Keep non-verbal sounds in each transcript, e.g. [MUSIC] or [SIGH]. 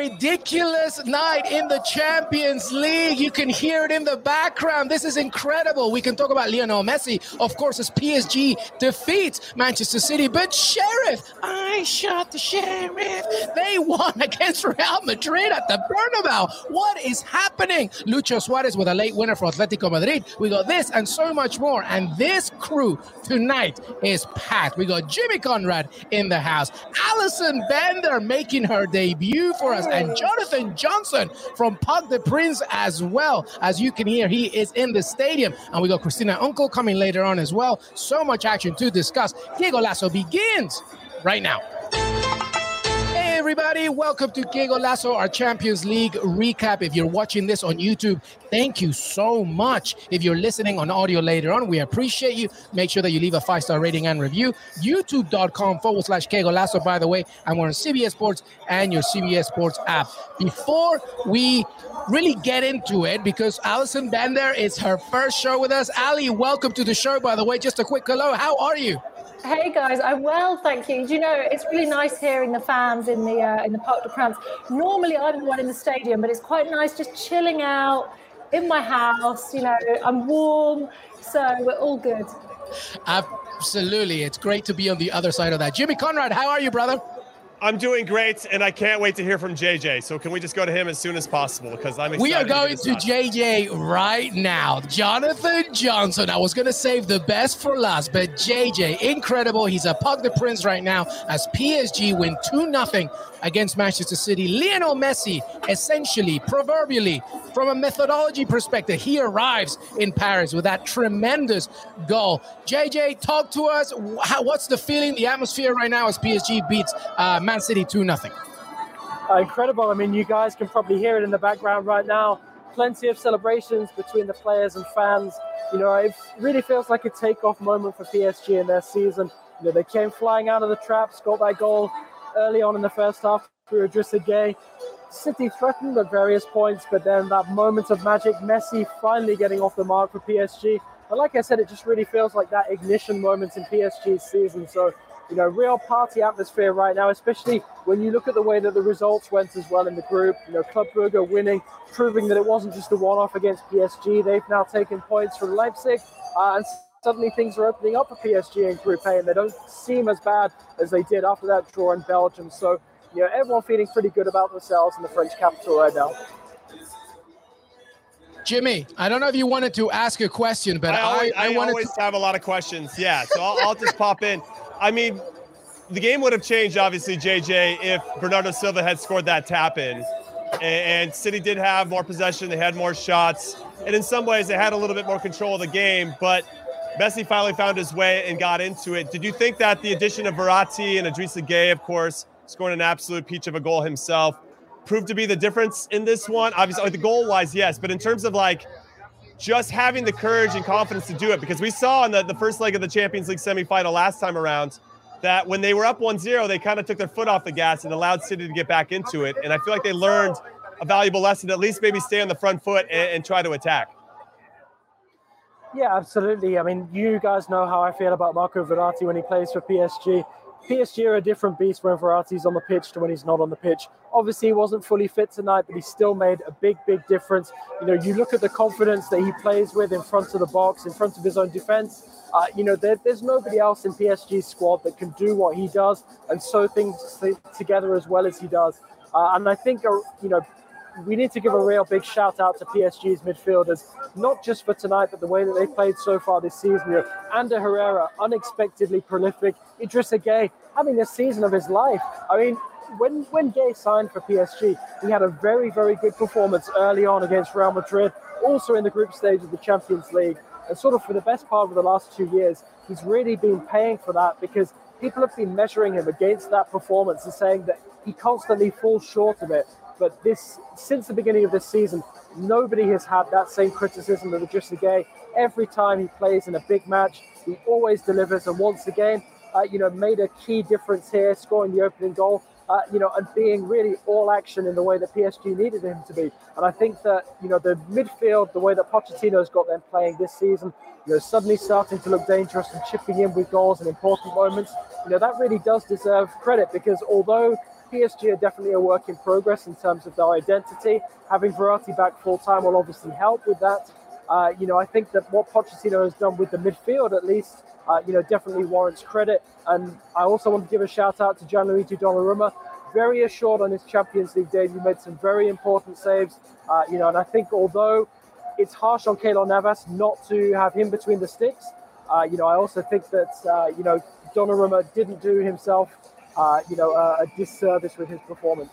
Ridiculous night in the Champions League. You can hear it in the background. This is incredible. We can talk about Lionel Messi, of course, as PSG defeats Manchester City. But Sheriff, I shot the Sheriff. They won [LAUGHS] against Real Madrid at the Bernabeu. What is happening? Lucho Suarez with a late winner for Atletico Madrid. We got this and so much more. And this crew tonight is packed. We got Jimmy Conrad in the house, Alison Bender making her debut for us, and Jonathan Johnson from Parc des Princes as well. As you can hear, he is in the stadium. And we got Christina Unkle coming later on as well. So much action to discuss. Qué Golazo begins right now everybody. Welcome to Que Golazo, our Champions League recap. If you're watching this on YouTube, thank you so much. If you're listening on audio later on, we appreciate you. Make sure that you leave a five star rating and review. YouTube.com forward slash Que Golazo, by the way. And we're on CBS Sports and your CBS Sports app. Before we really get into it, because Alison Bender is her first show with us. Ali, welcome to the show, by the way. Just a quick hello. How are you? Hey guys, I'm well, thank you. Do you know it's really nice hearing the fans in the uh, in the Parc des Princes. Normally, I'm the one in the stadium, but it's quite nice just chilling out in my house. You know, I'm warm, so we're all good. Absolutely, it's great to be on the other side of that. Jimmy Conrad, how are you, brother? I'm doing great, and I can't wait to hear from JJ. So can we just go to him as soon as possible? Because I'm We are going to, to JJ right now. Jonathan Johnson. I was going to save the best for last, but JJ, incredible. He's a Parc des Princes right now as PSG win 2 0 against Manchester City. Lionel Messi, essentially, proverbially, from a methodology perspective, he arrives in Paris with that tremendous goal. JJ, talk to us. How, what's the feeling, the atmosphere right now as PSG beats uh, Man City 2 0? Uh, incredible. I mean, you guys can probably hear it in the background right now. Plenty of celebrations between the players and fans. You know, it really feels like a takeoff moment for PSG in their season. You know, they came flying out of the traps, got that goal early on in the first half through Idrissa Gueye. City threatened at various points, but then that moment of magic, Messi finally getting off the mark for PSG. But like I said, it just really feels like that ignition moment in PSG's season. So, you know, real party atmosphere right now, especially when you look at the way that the results went as well in the group. You know, Club Brugge winning, proving that it wasn't just a one-off against PSG. They've now taken points from Leipzig, uh, and suddenly things are opening up for PSG in Group A, and they don't seem as bad as they did after that draw in Belgium. So, you know, everyone feeling pretty good about themselves in the French capital right now. Jimmy, I don't know if you wanted to ask a question, but I, always, I, I, I always to... have a lot of questions. Yeah, so I'll, I'll just pop in. I mean, the game would have changed, obviously, JJ, if Bernardo Silva had scored that tap in. And City did have more possession, they had more shots, and in some ways, they had a little bit more control of the game. But Messi finally found his way and got into it. Did you think that the addition of Verratti and Idrissa Gueye, of course, scoring an absolute peach of a goal himself, proved to be the difference in this one? Obviously, like the goal wise, yes, but in terms of like just having the courage and confidence to do it, because we saw in the, the first leg of the Champions League semifinal last time around that when they were up 1-0, they kind of took their foot off the gas and allowed City to get back into it. And I feel like they learned a valuable lesson, at least maybe stay on the front foot and, and try to attack. Yeah, absolutely. I mean, you guys know how I feel about Marco Verratti when he plays for PSG. PSG are a different beast when Verratti's on the pitch to when he's not on the pitch. Obviously, he wasn't fully fit tonight, but he still made a big, big difference. You know, you look at the confidence that he plays with in front of the box, in front of his own defense. Uh, you know, there, there's nobody else in PSG's squad that can do what he does and sew things together as well as he does. Uh, and I think, uh, you know, we need to give a real big shout out to PSG's midfielders, not just for tonight, but the way that they've played so far this season. You Ander Herrera, unexpectedly prolific. Idrissa Gueye, having a season of his life. I mean, when when Gueye signed for PSG, he had a very, very good performance early on against Real Madrid, also in the group stage of the Champions League. And sort of for the best part of the last two years, he's really been paying for that because people have been measuring him against that performance and saying that he constantly falls short of it. But this, since the beginning of this season, nobody has had that same criticism of Idrissa Gueye. Every time he plays in a big match, he always delivers. And once again, uh, you know, made a key difference here, scoring the opening goal. Uh, you know, and being really all action in the way that PSG needed him to be. And I think that, you know, the midfield, the way that Pochettino's got them playing this season, you know, suddenly starting to look dangerous and chipping in with goals in important moments, you know, that really does deserve credit because although PSG are definitely a work in progress in terms of their identity, having Verratti back full time will obviously help with that. Uh, you know, I think that what Pochettino has done with the midfield, at least, uh, you know, definitely warrants credit. And I also want to give a shout out to Gianluigi Donnarumma. Very assured on his Champions League debut, made some very important saves. Uh, you know, and I think although it's harsh on Keylor Navas not to have him between the sticks, uh, you know, I also think that uh, you know Donnarumma didn't do himself, uh, you know, a disservice with his performance.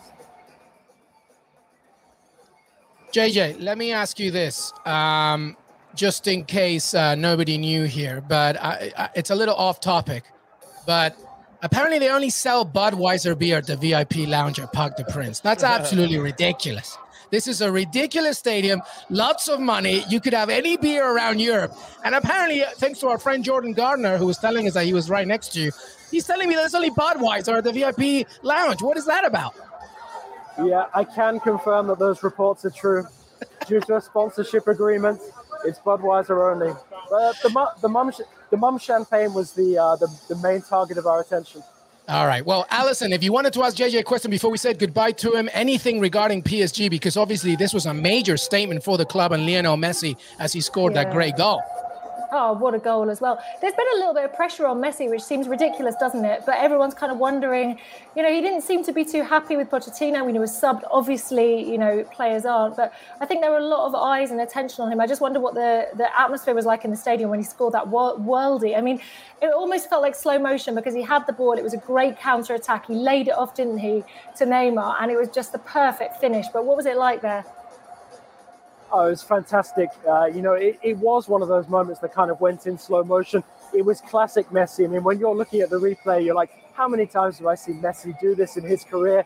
JJ, let me ask you this. Um, just in case uh, nobody knew here, but I, I, it's a little off topic. But apparently, they only sell Budweiser beer at the VIP lounge at Parc des Princes. That's absolutely ridiculous. This is a ridiculous stadium, lots of money. You could have any beer around Europe. And apparently, thanks to our friend Jordan Gardner, who was telling us that he was right next to you, he's telling me there's only Budweiser at the VIP lounge. What is that about? Yeah, I can confirm that those reports are true. Due to a sponsorship agreement, it's Budweiser only. But the the Mumm the Mumm champagne was the, uh, the the main target of our attention. All right. Well, Alison, if you wanted to ask JJ a question before we said goodbye to him, anything regarding PSG, because obviously this was a major statement for the club and Lionel Messi as he scored yeah. that great goal. Oh, what a goal as well. There's been a little bit of pressure on Messi, which seems ridiculous, doesn't it? But everyone's kind of wondering, you know, he didn't seem to be too happy with Pochettino when he was subbed. Obviously, you know, players aren't. But I think there were a lot of eyes and attention on him. I just wonder what the, the atmosphere was like in the stadium when he scored that worldy. I mean, it almost felt like slow motion because he had the ball. It was a great counter attack. He laid it off, didn't he, to Neymar? And it was just the perfect finish. But what was it like there? Oh, it was fantastic. Uh, you know, it, it was one of those moments that kind of went in slow motion. It was classic Messi. I mean, when you're looking at the replay, you're like, how many times have I seen Messi do this in his career?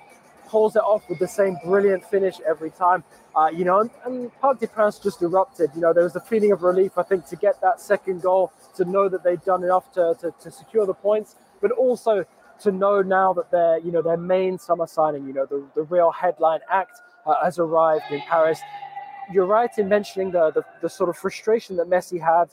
Pulls it off with the same brilliant finish every time. Uh, you know, and, and Parc just erupted. You know, there was a feeling of relief, I think, to get that second goal, to know that they'd done enough to, to, to secure the points, but also to know now that their, you know, their main summer signing, you know, the, the real headline act uh, has arrived in Paris you're right in mentioning the, the, the sort of frustration that Messi had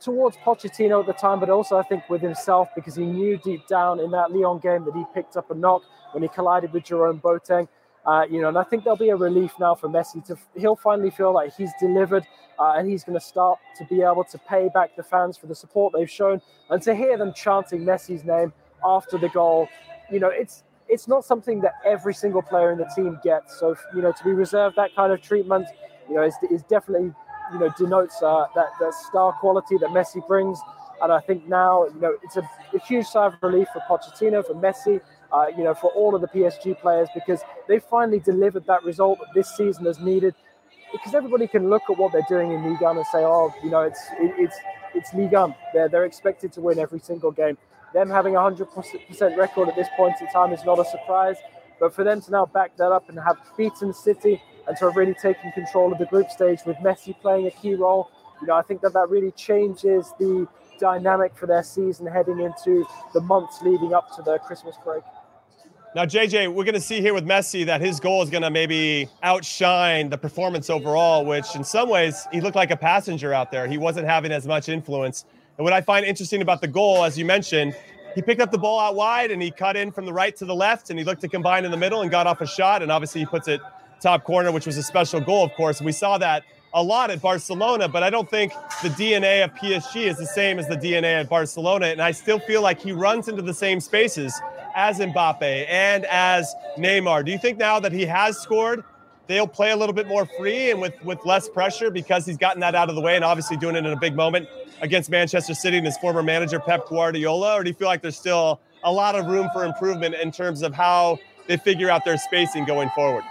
towards Pochettino at the time, but also I think with himself because he knew deep down in that Lyon game that he picked up a knock when he collided with Jerome Boateng. Uh, you know, and I think there'll be a relief now for Messi to he'll finally feel like he's delivered uh, and he's going to start to be able to pay back the fans for the support they've shown and to hear them chanting Messi's name after the goal. You know, it's it's not something that every single player in the team gets. So you know, to be reserved that kind of treatment you know, is, is definitely, you know, denotes uh, that, that star quality that Messi brings. And I think now, you know, it's a, a huge sigh of relief for Pochettino, for Messi, uh, you know, for all of the PSG players because they finally delivered that result that this season has needed. Because everybody can look at what they're doing in Ligue 1 and say, oh, you know, it's it, it's it's Ligue 1. They're, they're expected to win every single game. Them having a 100% record at this point in time is not a surprise. But for them to now back that up and have beaten City and to have really taken control of the group stage with Messi playing a key role. You know, I think that that really changes the dynamic for their season heading into the months leading up to the Christmas break. Now, JJ, we're going to see here with Messi that his goal is going to maybe outshine the performance overall, which in some ways he looked like a passenger out there. He wasn't having as much influence. And what I find interesting about the goal, as you mentioned, he picked up the ball out wide and he cut in from the right to the left and he looked to combine in the middle and got off a shot. And obviously he puts it top corner, which was a special goal, of course. We saw that a lot at Barcelona, but I don't think the DNA of PSG is the same as the DNA at Barcelona. And I still feel like he runs into the same spaces as Mbappe and as Neymar. Do you think now that he has scored, they'll play a little bit more free and with, with less pressure because he's gotten that out of the way and obviously doing it in a big moment against Manchester City and his former manager, Pep Guardiola? Or do you feel like there's still a lot of room for improvement in terms of how they figure out their spacing going forward?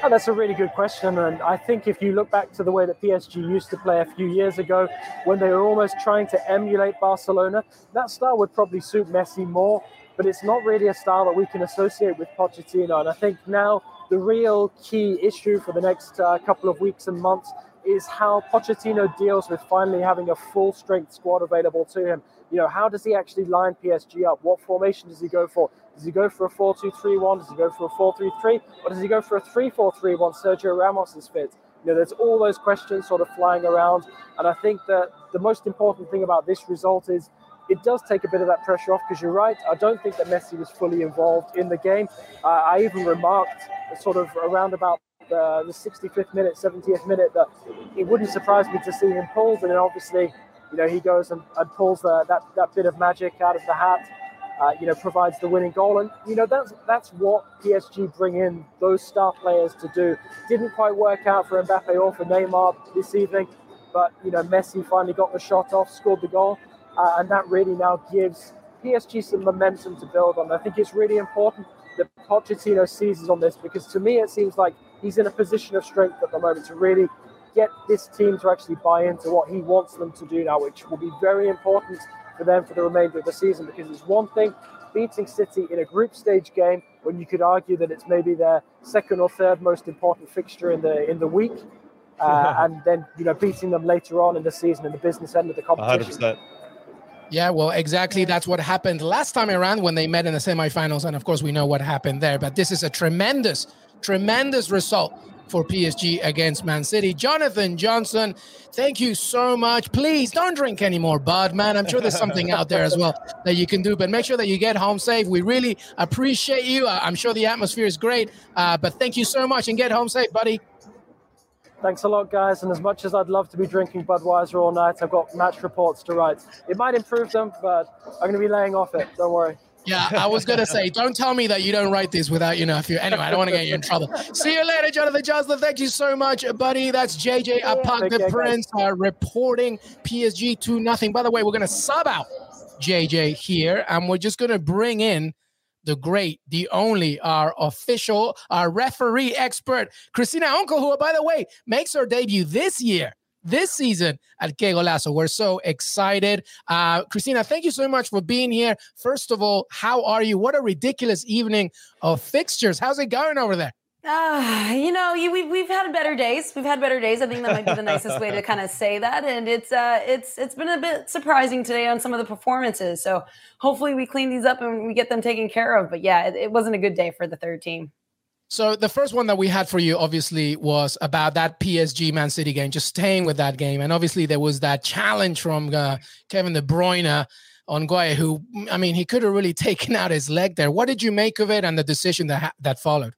Oh, that's a really good question. And I think if you look back to the way that PSG used to play a few years ago, when they were almost trying to emulate Barcelona, that style would probably suit Messi more. But it's not really a style that we can associate with Pochettino. And I think now the real key issue for the next uh, couple of weeks and months is how Pochettino deals with finally having a full strength squad available to him. You know, how does he actually line PSG up? What formation does he go for? Does he go for a 4 2 3 1? Does he go for a 4 3 3? Or does he go for a 3 4 3 1? Sergio Ramos is fit. You know, there's all those questions sort of flying around. And I think that the most important thing about this result is it does take a bit of that pressure off because you're right. I don't think that Messi was fully involved in the game. Uh, I even remarked sort of around about the, the 65th minute, 70th minute that it wouldn't surprise me to see him pulled. And then obviously, you know, he goes and, and pulls the, that, that bit of magic out of the hat. Uh, you know, provides the winning goal, and you know that's that's what PSG bring in those star players to do. Didn't quite work out for Mbappe or for Neymar this evening, but you know Messi finally got the shot off, scored the goal, uh, and that really now gives PSG some momentum to build on. I think it's really important that Pochettino seizes on this because to me it seems like he's in a position of strength at the moment to really get this team to actually buy into what he wants them to do now, which will be very important for them for the remainder of the season because it's one thing beating City in a group stage game when you could argue that it's maybe their second or third most important fixture in the in the week. [LAUGHS] Uh, and then you know beating them later on in the season in the business end of the competition. 100%. Yeah, well, exactly. That's what happened last time around when they met in the semifinals. And of course, we know what happened there. But this is a tremendous, tremendous result for PSG against Man City. Jonathan Johnson, thank you so much. Please don't drink anymore, bud, man. I'm sure there's something out there as well that you can do, but make sure that you get home safe. We really appreciate you. I'm sure the atmosphere is great, uh, but thank you so much and get home safe, buddy. Thanks a lot, guys. And as much as I'd love to be drinking Budweiser all night, I've got match reports to write. It might improve them, but I'm going to be laying off it. Don't worry. Yeah, I was gonna say, don't tell me that you don't write this without you know. If you anyway, I don't want to get you in trouble. See you later, Jonathan Johnson. Thank you so much, buddy. That's JJ Apak, the Prince, uh, reporting PSG two nothing. By the way, we're gonna sub out JJ here, and we're just gonna bring in the great, the only, our official, our referee expert, Christina Unkle, who, by the way, makes her debut this year this season at Que Golazo. We're so excited. Uh, Christina, thank you so much for being here. First of all, how are you? What a ridiculous evening of fixtures. How's it going over there? Uh, you know, you, we've we've had better days. We've had better days. I think that might be the nicest way to kind of say that. And it's uh, it's it's been a bit surprising today on some of the performances. So hopefully we clean these up and we get them taken care of. But yeah, it, it wasn't a good day for the third team. So the first one that we had for you, obviously, was about that PSG Man City game. Just staying with that game, and obviously there was that challenge from uh, Kevin De Bruyne on Gueye, who I mean, he could have really [LAUGHS] taken out his leg there. What did you make of it and the decision that ha- that followed?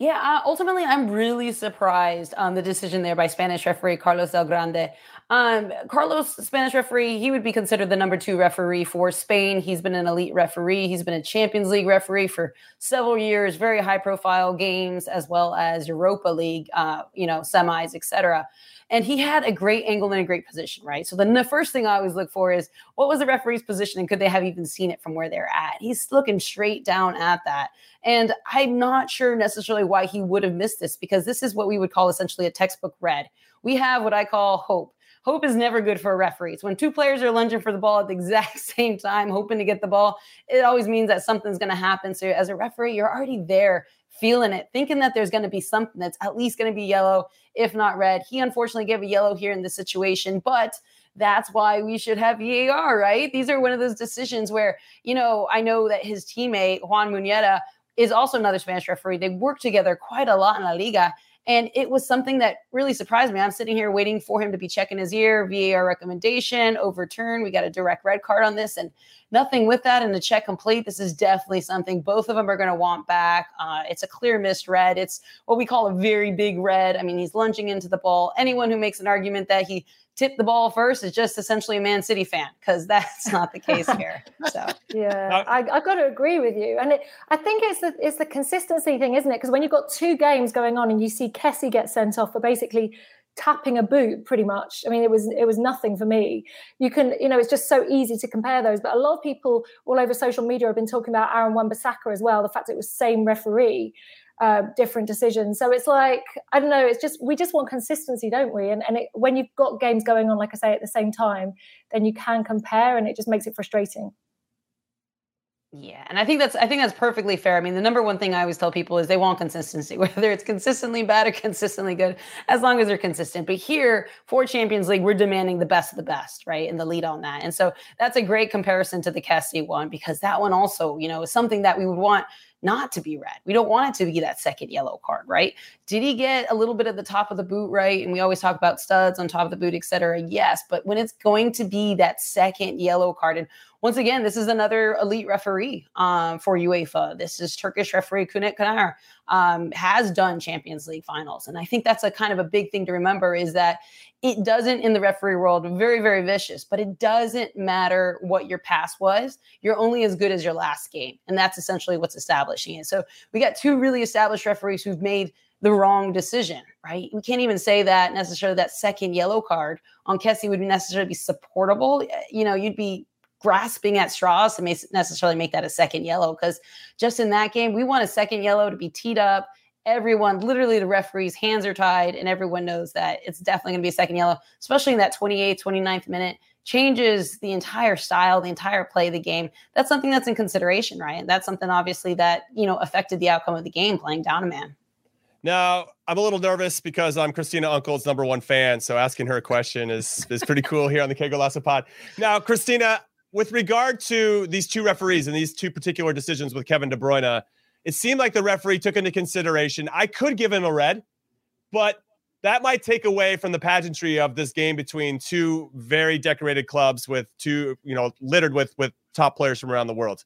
Yeah, uh, ultimately, I'm really surprised on the decision there by Spanish referee Carlos Del Grande. Um, Carlos, Spanish referee, he would be considered the number two referee for Spain. He's been an elite referee. He's been a Champions League referee for several years, very high profile games, as well as Europa League, uh, you know, semis, etc. And he had a great angle and a great position, right? So then the first thing I always look for is what was the referee's position and could they have even seen it from where they're at? He's looking straight down at that. And I'm not sure necessarily why he would have missed this because this is what we would call essentially a textbook red. We have what I call hope. Hope is never good for a referee. It's when two players are lunging for the ball at the [LAUGHS] exact same time, hoping to get the ball. It always means that something's going to happen. So as a referee, you're already there feeling it, thinking that there's going to be something that's at least going to be yellow, if not red. He unfortunately gave a yellow here in this situation, but that's why we should have VAR, right? These are one of those decisions where, you know, I know that his teammate, Juan Munuera, is also another Spanish referee. They work together quite a lot in La Liga. And it was something that really surprised me. I'm sitting here waiting for him to be checking his ear, VAR recommendation, overturn. We got a direct red card on this, and nothing with that. And the check complete. This is definitely something both of them are going to want back. Uh, it's a clear missed red. It's what we call a very big red. I mean, he's lunging into the ball. Anyone who makes an argument that he tipped the ball first is just essentially a Man City fan because [LAUGHS] that's not the case here. So yeah, I, have got to agree with you, and it, I think it's the it's the consistency thing, isn't it? Because when you've got two games going on and you see Kessie get sent off for basically tapping a boot pretty much i mean it was it was nothing for me you can you know it's just so easy to compare those but a lot of people all over social media have been talking about aaron wan-bissaka as well the fact it was same referee uh, different decisions. So it's like I don't know. It's just we just want consistency, don't we? And and it, when you've got games going on, like I say, at the same time, then you can compare, and it just makes it frustrating. Yeah, and I think that's I think that's perfectly fair. I mean, the number one thing I always tell people is they want consistency, [LAUGHS] whether it's consistently bad or consistently good, as long as they're consistent. But here for Champions League, we're demanding the best of the best, right? And the lead on that. And so that's a great comparison to the Kessie one because that one also, you know, is something that we would want not to be red. We don't want it to be that second yellow card, right? Did he get a little bit at the top of the boot, right? And we always talk about studs on top of the boot, et cetera. Yes, but when it's going to be that second yellow card, and once again, this is another elite referee um, for UEFA. This is Turkish referee Cüneyt Çakır, um, has done Champions League finals. And I think that's a kind of a big thing to remember is that it doesn't in the referee world very very vicious but it doesn't matter what your past was. You're only as good as your last game. And that's essentially what's establishing it. So we got two really established referees who've made the wrong decision right? We can't even say that necessarily that second yellow card on Kessie would necessarily be supportable. You know you'd be grasping at straws to necessarily make that a second yellow because just in that game we want a second yellow to be teed up everyone, literally the referees' hands are tied, and everyone knows that it's definitely going to be a second yellow, especially in that 28th, 29th minute. Changes the entire style, the entire play of the game. That's something that's in consideration, right? And that's something obviously that, you know, affected the outcome of the game playing down a man. Now, I'm a little nervous because I'm Christina Unkle's number one fan. So asking her a question is is pretty cool here on the Golazo pod. Now, Christina, with regard to these two referees and these two particular decisions with Kevin De Bruyne, it seemed like the referee took into consideration. I could give him a red, but that might take away from the pageantry of this game between two very decorated clubs with two, you know, littered with with top players from around the world.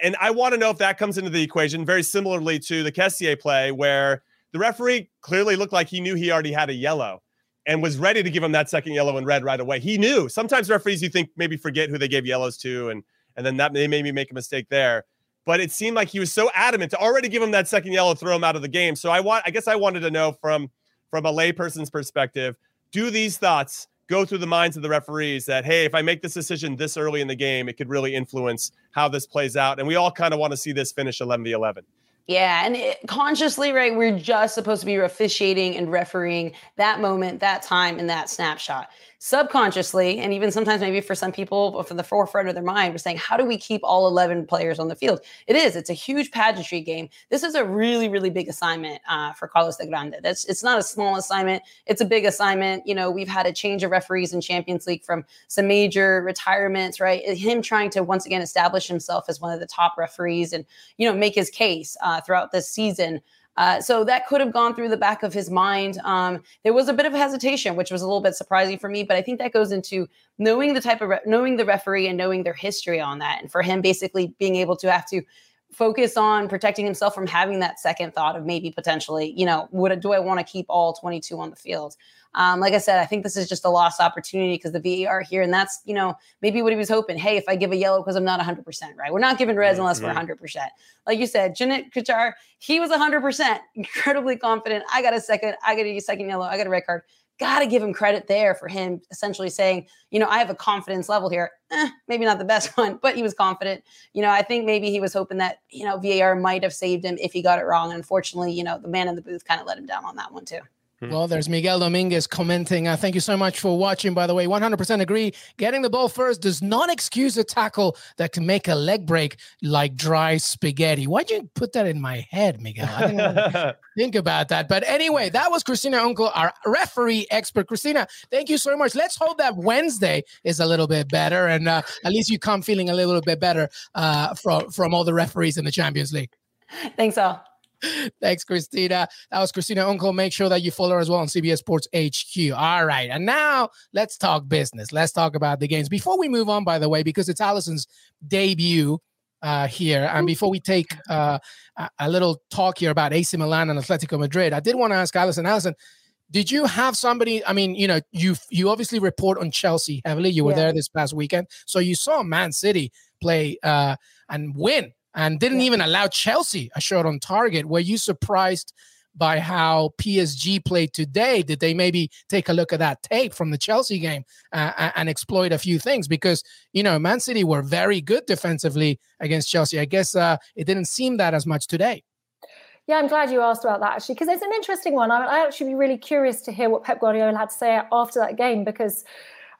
And I want to know if that comes into the equation very similarly to the Kessié play where the referee clearly looked like he knew he already had a yellow and was ready to give him that second yellow and red right away. He knew. Sometimes referees you think maybe forget who they gave yellows to and and then that they maybe make a mistake there but it seemed like he was so adamant to already give him that second yellow, throw him out of the game. So I want, I guess I wanted to know from from a layperson's perspective, do these thoughts go through the minds of the referees that hey, if I make this decision this early in the game, it could really influence how this plays out, and we all kind of want to see this finish eleven v eleven. Yeah, and it, consciously, right, we're just supposed to be officiating and refereeing that moment, that time, and that snapshot subconsciously, and even sometimes maybe for some people from the forefront of their mind, we're saying, how do we keep all 11 players on the field? It is. It's a huge pageantry game. This is a really, really big assignment uh, for Carlos de Grande. That's it's not a small assignment. It's a big assignment. You know, we've had a change of referees in Champions League from some major retirements, right? Him trying to once again establish himself as one of the top referees and you know make his case uh, throughout this season. Uh, so that could have gone through the back of his mind. Um, there was a bit of hesitation, which was a little bit surprising for me, but I think that goes into knowing the type of re- knowing the referee and knowing their history on that, and for him basically being able to have to focus on protecting himself from having that second thought of maybe potentially, you know, would do I want to keep all 22 on the field? Um, like I said, I think this is just a lost opportunity because the VAR here, and that's you know maybe what he was hoping. Hey, if I give a yellow because I'm not 100 percent right, we're not giving reds unless we're 100 percent. Like you said, Cüneyt Çakır, he was 100 percent, [LAUGHS] incredibly confident. I got a second, I got a second yellow, I got a red card. Got to give him credit there for him essentially saying, you know, I have a confidence level here. Eh, maybe not the best [LAUGHS] one, but he was confident. You know, I think maybe he was hoping that, you know, VAR might have saved him if he got it wrong. Unfortunately, you know, the man in the booth kind of let him down on that one too. Hmm. Well, there's Miguel Dominguez commenting. Uh, thank you so much for watching. By the way, 100% agree. Getting the ball first does not excuse a tackle that can make a leg break like dry spaghetti. Why'd you put that in my head, Miguel? I didn't [LAUGHS] think about that. But anyway, that was Christina Unkle, our referee expert. Christina, thank you so much. Let's hope that Wednesday is a little bit better, and uh, at least you come feeling a little bit better uh, from from all the referees in the Champions League. Thanks, all. [LAUGHS] Thanks, Christina. That was Christina Unkle. Make sure that you follow her as well on CBS Sports HQ. All right. And now let's talk business. Let's talk about the games. Before we move on, by the way, because it's Alison's debut uh, here, and before we take uh, a, little talk here about AC Milan and Atletico Madrid, I did want to ask Alison, Alison, did you have somebody? I mean, you know, you you obviously report on Chelsea heavily. You were yeah. there this past weekend, so you saw Man City play uh, and win and didn't yeah. even allow Chelsea a shot on target. Were you surprised by how PSG played today? Did they maybe take a look at that tape from the Chelsea game uh, and exploit a few things? Because, you know, Man City were very good defensively against Chelsea. I guess uh, it didn't seem that as much today. Yeah, I'm glad you asked about that actually, because it's an interesting one. I, I actually be really curious to hear what Pep Guardiola had to say after that game, because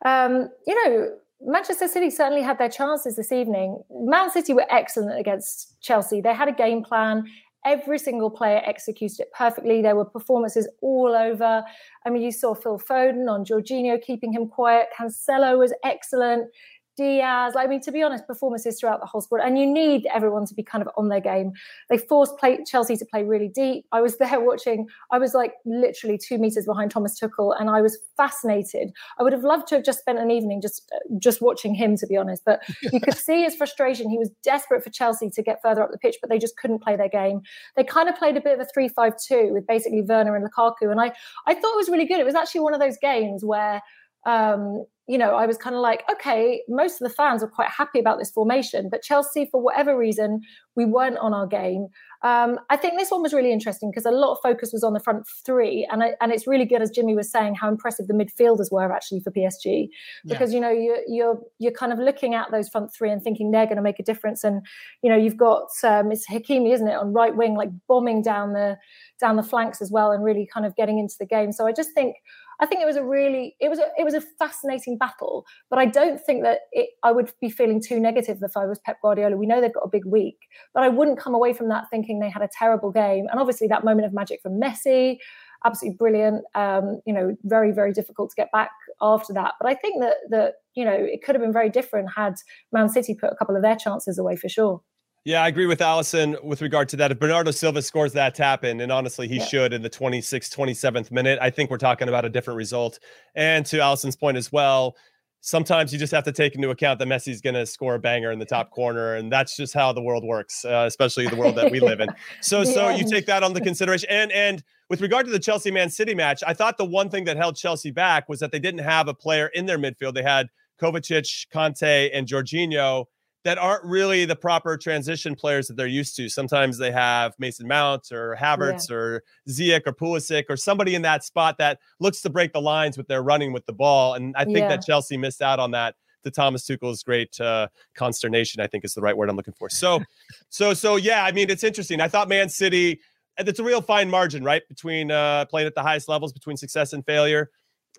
um, you know Manchester City certainly had their chances this evening. Man City were excellent against Chelsea. They had a game plan. Every single player executed it perfectly. There were performances all over. I mean, you saw Phil Foden on Jorginho keeping him quiet. Cancelo was excellent. Dias. I mean, to be honest, performances throughout the whole squad, and you need everyone to be kind of on their game. They forced play, Chelsea to play really deep. I was [LAUGHS] there watching. I was like literally two meters behind Thomas Tuchel, and I was fascinated. I would have loved to have just spent an evening just just watching him, to be honest. But you could [LAUGHS] see his frustration. He was desperate for Chelsea to get further up the pitch, but they just couldn't play their game. They kind of played a bit of a three-five-two with basically Werner and Lukaku, and I I thought it was really good. It was actually one of those games where. Um, you know, I was kind of like, okay, most of the fans are quite happy about this formation, but Chelsea, for whatever reason, we weren't on our game. Um, I think this one was really interesting because a lot of focus was on the front three, and I, and it's really good, as Jimmy was saying, how impressive the midfielders were actually for PSG, because yeah. you know you're you're you're kind of looking at those front three and thinking they're going to make a difference, and you know you've got um, it's Hakimi, isn't it, on right wing, like bombing down the down the flanks as well, and really kind of getting into the game. So I just think I think it was a really it was a it was a fascinating battle, but I don't think that it, I would be feeling too negative if I was Pep Guardiola. We know they've got a big week, but I wouldn't come away from that thinking they had a terrible game. And obviously that moment of magic from Messi, absolutely brilliant. Um, you know, very very difficult to get back after that. But I think that that you know it could have been very different had Man City put a couple of their chances away for sure. Yeah, I agree with Alison with regard to that. If Bernardo Silva scores that tap in, and honestly, he yeah. should in the 26th, 27th minute, I think we're talking about a different result. And to Alison's point as well, sometimes you just have to take into account that Messi's going to score a banger in the top corner, and that's just how the world works, uh, especially the world that we live in. [LAUGHS] So, yeah. so you take that on the consideration. And and with regard to the Chelsea Man City match, I thought the one thing that held Chelsea back was that they didn't have a player in their midfield. They had Kovacic, Kante, and Jorginho that aren't really the proper transition players that they're used to. Sometimes they have Mason Mount or Havertz yeah. or Ziyech or Pulisic or somebody in that spot that looks to break the lines with their running with the ball. And I think yeah. that Chelsea missed out on that to Thomas Tuchel's great uh, consternation. I think is the right word I'm looking for. So, [LAUGHS] so, so yeah. I mean, it's interesting. I thought Man City. It's a real fine margin, right, between uh, playing at the highest levels, between success and failure.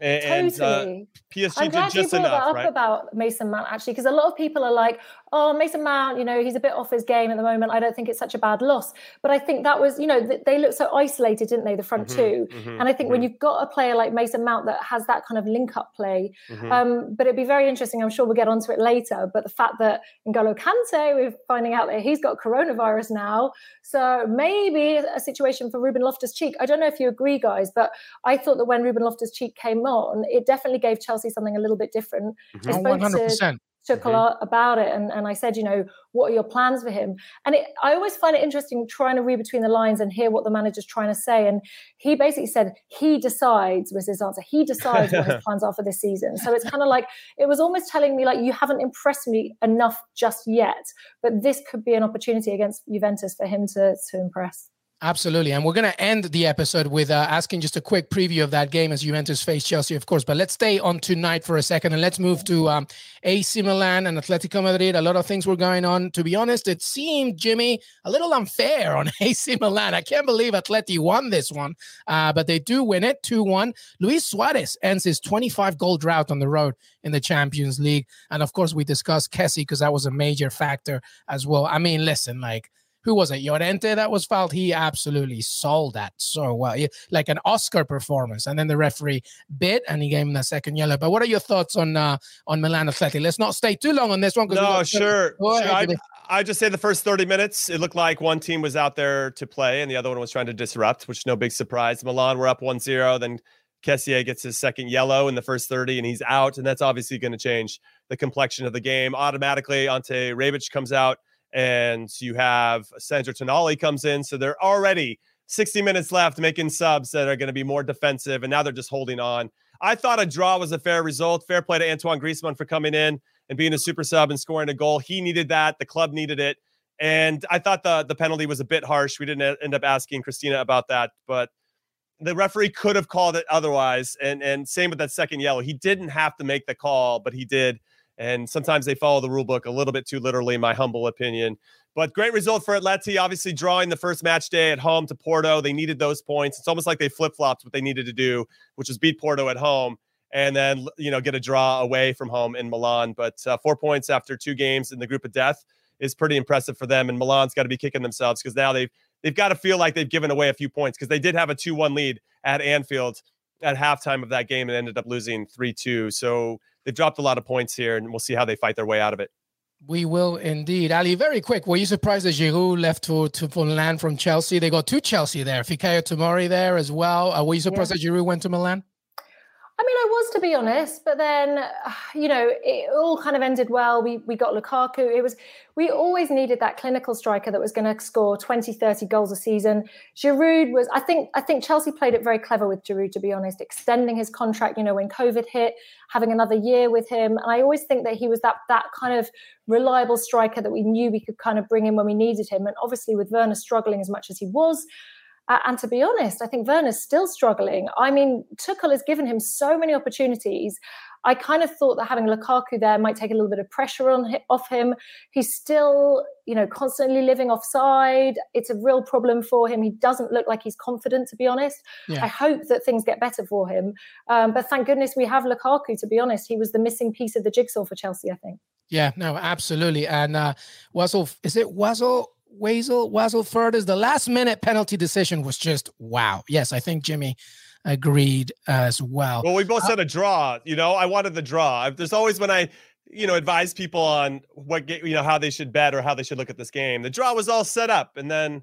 And, totally. Uh, PSG I'm glad you brought enough, that up right? about Mason Mount actually, because a lot of people are like, "Oh, Mason Mount, you know, he's a bit off his game at the moment. I don't think it's such a bad loss." But I think that was, you know, they looked so isolated, didn't they, the front mm-hmm, 2 mm-hmm, and I think mm-hmm. when you've got a player like Mason Mount that has that kind of link-up play, mm-hmm. um, but it'd be very interesting. I'm sure we'll get onto it later. But the fact that N'Golo Kante, we're finding out that he's got coronavirus now, so maybe a situation for Ruben Loftus-Cheek. I don't know if you agree, guys, but I thought that when Ruben Loftus-Cheek came on, it definitely gave Chelsea something a little bit different. Mm-hmm. 100%. Took mm-hmm. a lot about it, and, and I said, you know, what are your plans for him? And it, I always find it interesting trying to read between the lines and hear what the manager's trying to say. And he basically said he decides was his answer. He decides what his [LAUGHS] plans are for this season. So it's kind of like it was almost telling me like you haven't impressed me enough just yet, but this could be an opportunity against Juventus for him to to impress. Absolutely. And we're going to end the episode with uh, asking just a quick preview of that game as Juventus face Chelsea, of course. But let's stay on tonight for a second and let's move to um, AC Milan and Atletico Madrid. A lot of things were going on. To be honest, it seemed, Jimmy, a little unfair on [LAUGHS] AC Milan. I can't believe Atleti won this one, uh, but they do win it 2 1. Luis Suarez ends his 25 goal drought on the road in the Champions League. And of course, we discussed Kessie because that was a major factor as well. I mean, listen, like, who was it? Llorente that was fouled. He absolutely sold that so well, he, like an Oscar performance. And then the referee bit and he gave him the second yellow. But what are your thoughts on uh, on Milan Athletic? Let's not stay too long on this one. No, sure. sure. I, I just say the first 30 minutes, it looked like one team was out there to play and the other one was trying to disrupt, which no big surprise. Milan were up 1 0. Then Kessie gets his second yellow in the first 30 and he's out. And that's obviously going to change the complexion of the game. Automatically, Ante Rebic comes out and you have Sandro Tonali comes in. So they're already 60 minutes left making subs that are going to be more defensive, and now they're just holding on. I thought a draw was a fair result. Fair play to Antoine Griezmann for coming in and being a super sub and scoring a goal. He needed that. The club needed it. And I thought the the penalty was a bit harsh. We didn't end up asking Christina about that, but the referee could have called it otherwise. And and same with that second yellow. He didn't have to make the call, but he did. And sometimes they follow the rule book a little bit too literally, in my humble opinion. But great result for Atleti, obviously drawing the first match day at home to Porto. They needed those points. It's almost like they flip flopped what they needed to do, which was beat Porto at home and then you know get a draw away from home in Milan. But uh, four points after two games in the group of death is pretty impressive for them. And Milan's got to be kicking themselves because now they've they've got to feel like they've given away a few points because they did have a two-one lead at Anfield at halftime of that game and ended up losing three-two. So they've dropped a lot of points here, and we'll see how they fight their way out of it. We will indeed. Ali, very quick. Were you surprised that Giroud left for, to, for Milan from Chelsea? They got two Chelsea there. Fikayo Tomori there as well. Uh, were you surprised yeah. that Giroud went to Milan? I mean, I was to be honest, but then, [SIGHS] you know, it all kind of ended well. We we got Lukaku. It was we always needed that clinical striker that was going to score 20, 30 goals a season. Giroud was, I think, I think Chelsea played it very clever with Giroud, to be honest, extending his contract. You know, when COVID hit, having another year with him, and I always think that he was that that kind of reliable striker that we knew we could kind of bring in when we needed him. And obviously, with Werner struggling as much as he was uh, and to be honest, I think Werner's still struggling. I mean, Tuchel has given him so many opportunities. I kind of thought that having Lukaku there might take a little bit of pressure on off him. He's still, you know, constantly living offside. It's a real problem for him. He doesn't look like he's confident, to be honest. Yeah. I hope that things get better for him. Um, but thank goodness we have Lukaku. To be honest, he was the missing piece of the jigsaw for Chelsea. I think. Yeah, no, absolutely. And uh, Wazzle, is it Wazzle Wazel Wazelford is the last minute penalty decision was just wow. Yes, I think Jimmy agreed as well. Well, we both uh, said a draw. You know, I wanted the draw. There's always when I you know advise people on what you know how they should bet or how they should look at this game. The draw was all set up, and then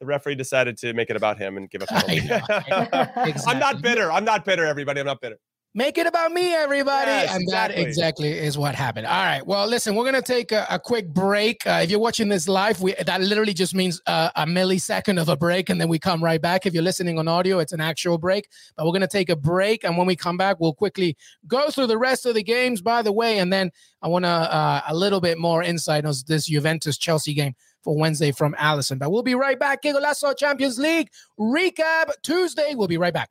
the referee decided to make it about him and give a [LAUGHS] penalty. exactly. [LAUGHS] I'm not bitter. I'm not bitter. Everybody, I'm not bitter. Make it about me, everybody. Yes, and exactly. that exactly is what happened. All right. Well, listen, we're going to take a, a, quick break. Uh, if you're watching this live, we, that literally just means uh, a millisecond of a break, and then we come right back. If you're listening on audio, it's an actual break. But we're going to take a break. And when we come back, we'll quickly go through the rest of the games, by the way. And then I want to uh, a little bit more insight on this Juventus Chelsea game for Wednesday from Alison. But we'll be right back. Golazo Champions League recap Tuesday. We'll be right back.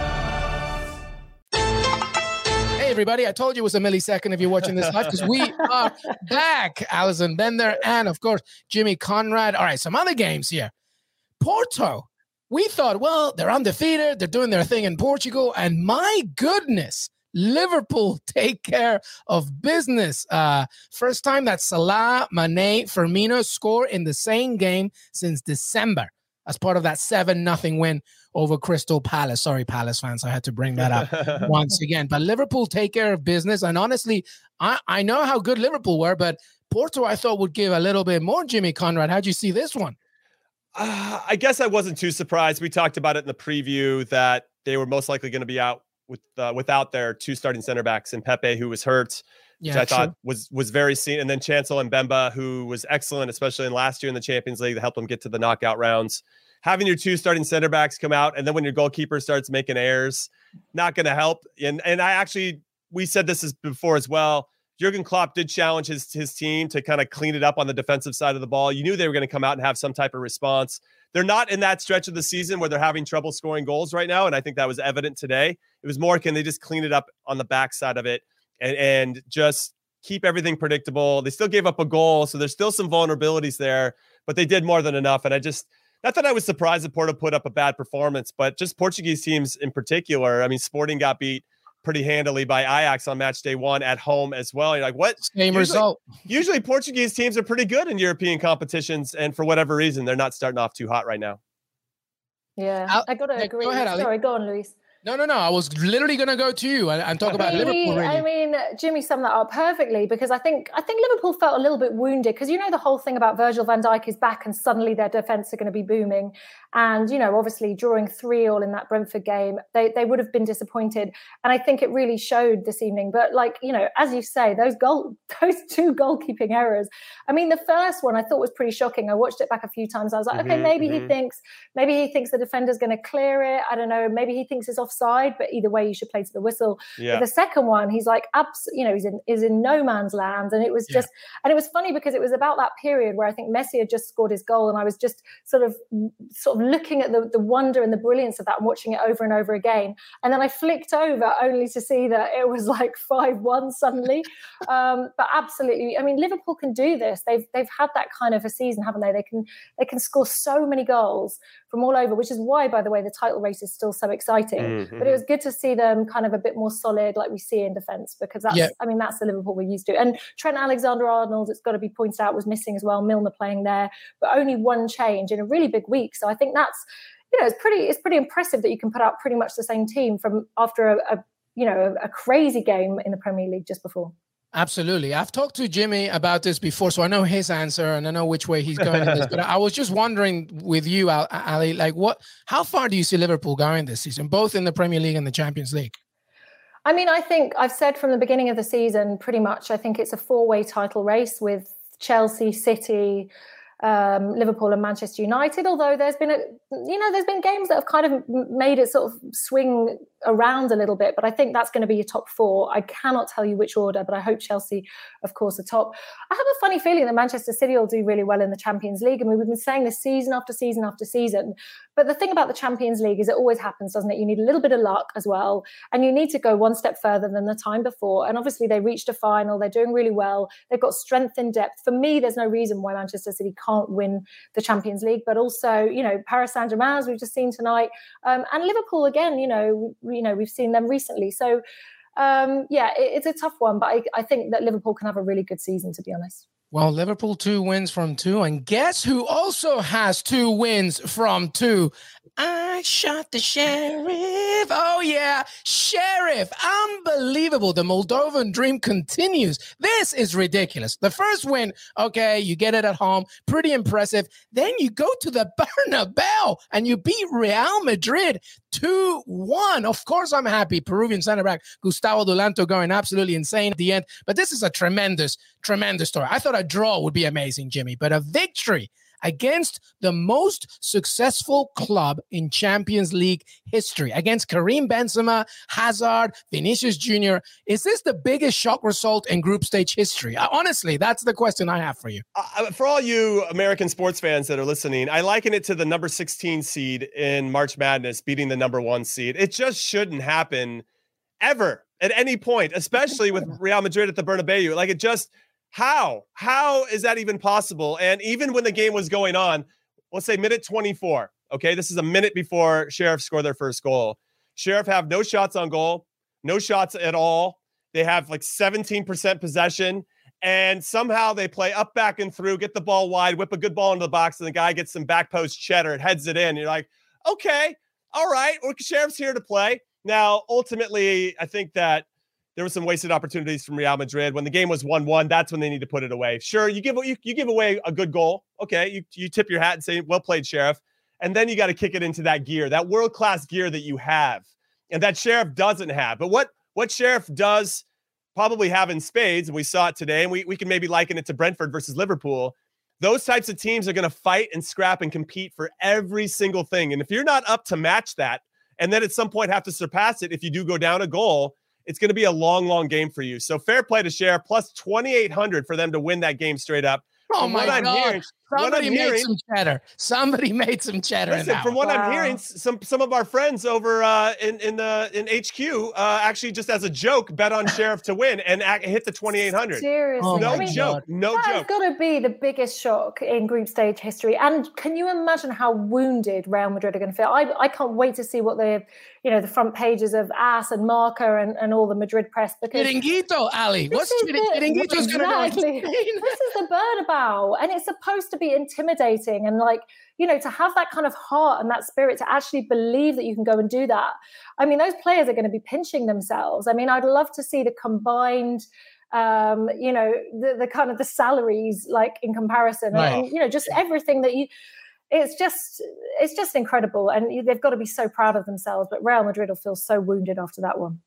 everybody. I told you it was a millisecond if you're watching this live because we are back. Alison Bender and, of course, Jimmy Conrad. All right, some other games here. Porto. We thought, well, they're undefeated. They're doing their thing in Portugal. And my goodness, Liverpool [LAUGHS] take care of business. Uh, first time that Salah, Mane, Firmino score in the same game since December as part of that 7 nothing win over Crystal Palace. Sorry, Palace fans, I had to bring that up [LAUGHS] once again. But Liverpool take care of business. And honestly, I, I know how good Liverpool were, but Porto I thought would give a little bit more. Jimmy Conrad, how'd you see this one? Uh, I guess I wasn't too surprised. We talked about it in the preview that they were most likely going to be out with uh, without their two starting center backs and Pepe, who was hurt. Yeah, which I thought was was very seen, and then Chancel Mbemba, who was excellent, especially in last year in the Champions League, that helped them get to the knockout rounds having your two starting center backs come out and then when your goalkeeper starts making errors, not going to help. And and I actually we said this is before as well. Jurgen Klopp did challenge his his team to kind of clean it up on the defensive side of the ball. You knew they were going to come out and have some type of response. They're not in that stretch of the season where they're having trouble scoring goals right now, and I think that was evident today. It was more can they just clean it up on the backside of it and and just keep everything predictable. They still gave up a goal, so there's still some vulnerabilities there, but they did more than enough. And I just not that I was surprised that Porto put up a bad performance, but just Portuguese teams in particular. I mean, Sporting got beat pretty handily by Ajax on match day one at home as well. You're like, what? Same usually, result. [LAUGHS] Usually, Portuguese teams are pretty good in European competitions, and for whatever reason, they're not starting off too hot right now. Yeah, I'll, I got to agree. Go ahead, Ali. Sorry, go on, Luis. No, no, no. I was literally going to go to you and, and talk about Liverpool. Really. I mean, Jimmy summed that up perfectly because I think I think Liverpool felt a little bit wounded because you know the whole thing about Virgil van Dijk is back and suddenly their defence are going to be booming, and you know obviously drawing three all in that Brentford game, they they would have been disappointed, and I think it really showed this evening. But like you know, as you say, those goal [LAUGHS] those two goalkeeping errors. I mean, the first one I thought was pretty shocking. I watched it back a few times. I was like, mm-hmm, okay, maybe mm-hmm. he thinks maybe he thinks the defender's going to clear it. I don't know. Maybe he thinks it's off offside, but either way, you should play to the whistle. Yeah. But the second one, he's like, abs- you know, he's in is in no man's land, and it was just, yeah. and it was funny because it was about that period where I think Messi had just scored his goal, and I was just sort of, sort of looking at the the wonder and the brilliance of that, and watching it over and over again, and then I flicked over only to see that it was like [LAUGHS] five one suddenly. um, but absolutely, I mean, Liverpool can do this. They've they've had that kind of a season, haven't they? They can they can score so many goals from all over, which is why, by the way, the title race is still so exciting. Mm-hmm. But it was good to see them kind of a bit more solid, like we see in defence, because that's, yeah. I mean, that's the Liverpool we're used to. And Trent Alexander Arnold, it's got to be pointed out, was missing as well. Milner playing there, but only one change in a really big week. So I think that's, you know, it's pretty, it's pretty impressive that you can put out pretty much the same team from after a, a you know, a, a crazy game in the Premier League just before. Absolutely. I've talked to Jimmy about this before, so I know his answer and I know which way he's going. this, but [LAUGHS] I was just wondering with you, Ali, like what, how far do you see Liverpool going this season, both in the Premier League and the Champions League? I mean, I think I've said from the beginning of the season, pretty much, I think it's a four way title race with Chelsea, City, um, Liverpool and Manchester United. Although there's been a, you know, there's been games that have kind of made it sort of swing around a little bit. But I think that's going to be your top four. I cannot tell you which order, but I hope Chelsea, of course, are top. I have a funny feeling that Manchester City will do really well in the Champions League. I mean, we've been saying this season after season after season. But the thing about the Champions League is it always happens, doesn't it? You need a little bit of luck as well, and you need to go one step further than the time before. And obviously, they reached a final. They're doing really well. They've got strength in depth. For me, there's no reason why Manchester City can't win the Champions League. But also, you know, Paris Saint Germain, as we've just seen tonight, um, and Liverpool again. You know, you know, we've seen them recently. So. Um, yeah, it, it's a tough one, but I, I think that Liverpool can have a really good season, to be honest. Well, Liverpool two wins from two. And guess who also has two wins from two? I shot the sheriff. Oh, yeah. Sheriff. Unbelievable. The Moldovan dream continues. This is ridiculous. The first win, okay, you get it at home. Pretty impressive. Then you go to the [LAUGHS] Bernabeu and you beat Real Madrid 2 1. Of course, I'm happy. Peruvian center back Gustavo Dulanto going absolutely insane at the end. But this is a tremendous, tremendous story. I thought a draw would be amazing, Jimmy, but a victory against the most successful club in Champions League history, against Karim Benzema, Hazard, Vinicius Jr. Is this the biggest shock result in group stage history? Uh, honestly, that's the question I have for you. Uh, uh, for all you American sports fans that are listening, I liken it to the number 16 seed in March Madness beating the number one seed. It just shouldn't happen ever at any point, especially with [LAUGHS] Real Madrid at the Bernabeu. Like it just how? How is that even possible? And even when the game was going on, let's say minute 24, okay, this is a minute before Sheriff scored their first goal. Sheriff have no shots on goal, no shots at all. They have like 17% possession. And somehow they play up, back, and through, get the ball wide, whip a good ball into the box, and the guy gets some back post cheddar and heads it in. You're like, okay, all right, well, Sheriff's here to play. Now, ultimately, I think that there were some wasted opportunities from Real Madrid. When the game was 1-1, that's when they need to put it away. Sure, you give you, you give away a good goal. Okay, you, you tip your hat and say, well played, Sheriff. And then you got to kick it into that gear, that world-class gear that you have. And that Sheriff doesn't have. But what what Sheriff does probably have in spades, and we saw it today, and we, we can maybe liken it to Brentford versus Liverpool. Those types of teams are going to fight and scrap and compete for every single thing. And if you're not up to match that, and then at some point have to surpass it if you do go down a goal, it's going to be a long, long game for you. So fair play to share, plus 2,800 for them to win that game straight up. Oh my God. Hearing, Somebody made hearing, some cheddar. Somebody [LAUGHS] made some cheddar. Listen, from what wow. I'm hearing, some some of our friends over uh, in in the in HQ uh, actually just as a joke bet on Sheriff to win and act, hit the 2800. Seriously, oh no I mean, joke, no that joke. It's got to be the biggest shock in group stage history. And can you imagine how wounded Real Madrid are going to feel? I I can't wait to see what the you know the front pages of AS and Marca and, and all the Madrid press because Chiringuito, Ali. What's Chiringuito's going to be? This is the Bernabeu, and it's supposed to be intimidating and like you know to have that kind of heart and that spirit to actually believe that you can go and do that i mean those players are going to be pinching themselves i mean i'd love to see the combined um, you know, the, the kind of the salaries like in comparison, right. and, you know, just everything that you. It's just, it's just incredible, and they've got to be so proud of themselves. But Real Madrid will feel so wounded after that one.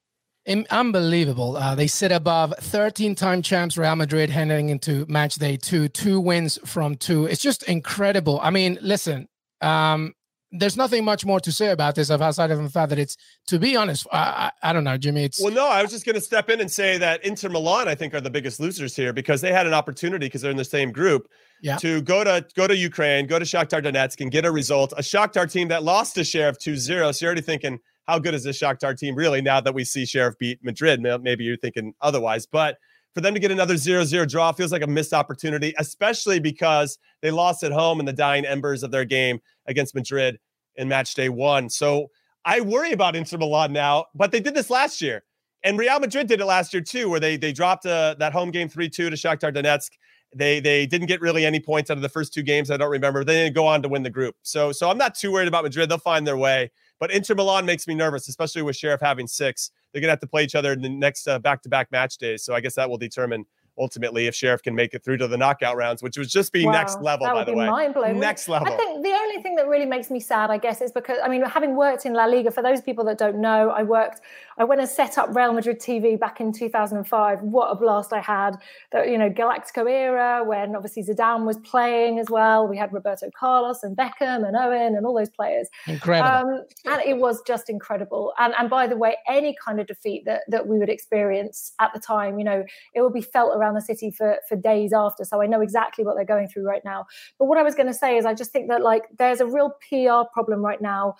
Unbelievable. Uh, they sit above 13 time champs Real Madrid heading into match day two, two wins from two. It's just incredible. I mean, listen, um, there's nothing much more to say about this outside of the fact that it's, to be honest, I, I, I don't know, Jimmy. It's well, no, I was just going to step in and say that Inter Milan, I think, are the biggest losers here because they had an opportunity because they're in the same group yeah. to go to go to Ukraine, go to Shakhtar Donetsk, and get a result. A Shakhtar team that lost a share of 2-0. So you're already thinking, how good is this Shakhtar team really? Now that we see Sheriff beat Madrid, maybe you're thinking otherwise, but for them to get another 0-0 draw feels like a missed opportunity, especially because they lost at home in the dying embers of their game against Madrid in match day one. So I worry about Inter Milan now, but they did this last year. And Real Madrid did it last year too, where they they dropped uh, that home game 3 2 to Shakhtar Donetsk. They they didn't get really any points out of the first two games. I don't remember. They didn't go on to win the group. So so I'm not too worried about Madrid. They'll find their way. But Inter Milan makes me nervous, especially with Sheriff having six. They're gonna have to play each other in the next back to back match days. So I guess that will determine ultimately if Sheriff can make it through to the knockout rounds, which was just be wow, next level, by the way. Mind-blowing. Next level. I think the only thing that really makes me sad, I guess, is because I mean, having worked in La Liga, for those people that don't know, I worked, I went and set up Real Madrid TV back in 2005. What a blast I had! The you know Galactico era when obviously Zidane was playing as well. We had Roberto Carlos and Beckham and Owen and all those players. Incredible. Um, and it was just incredible. And and by the way, any kind of defeat that that we would experience at the time, you know, it would be felt around the city for for days after. So I know exactly what they're going through right now. But what I was going to say is, I just think that like there's a real PR problem right now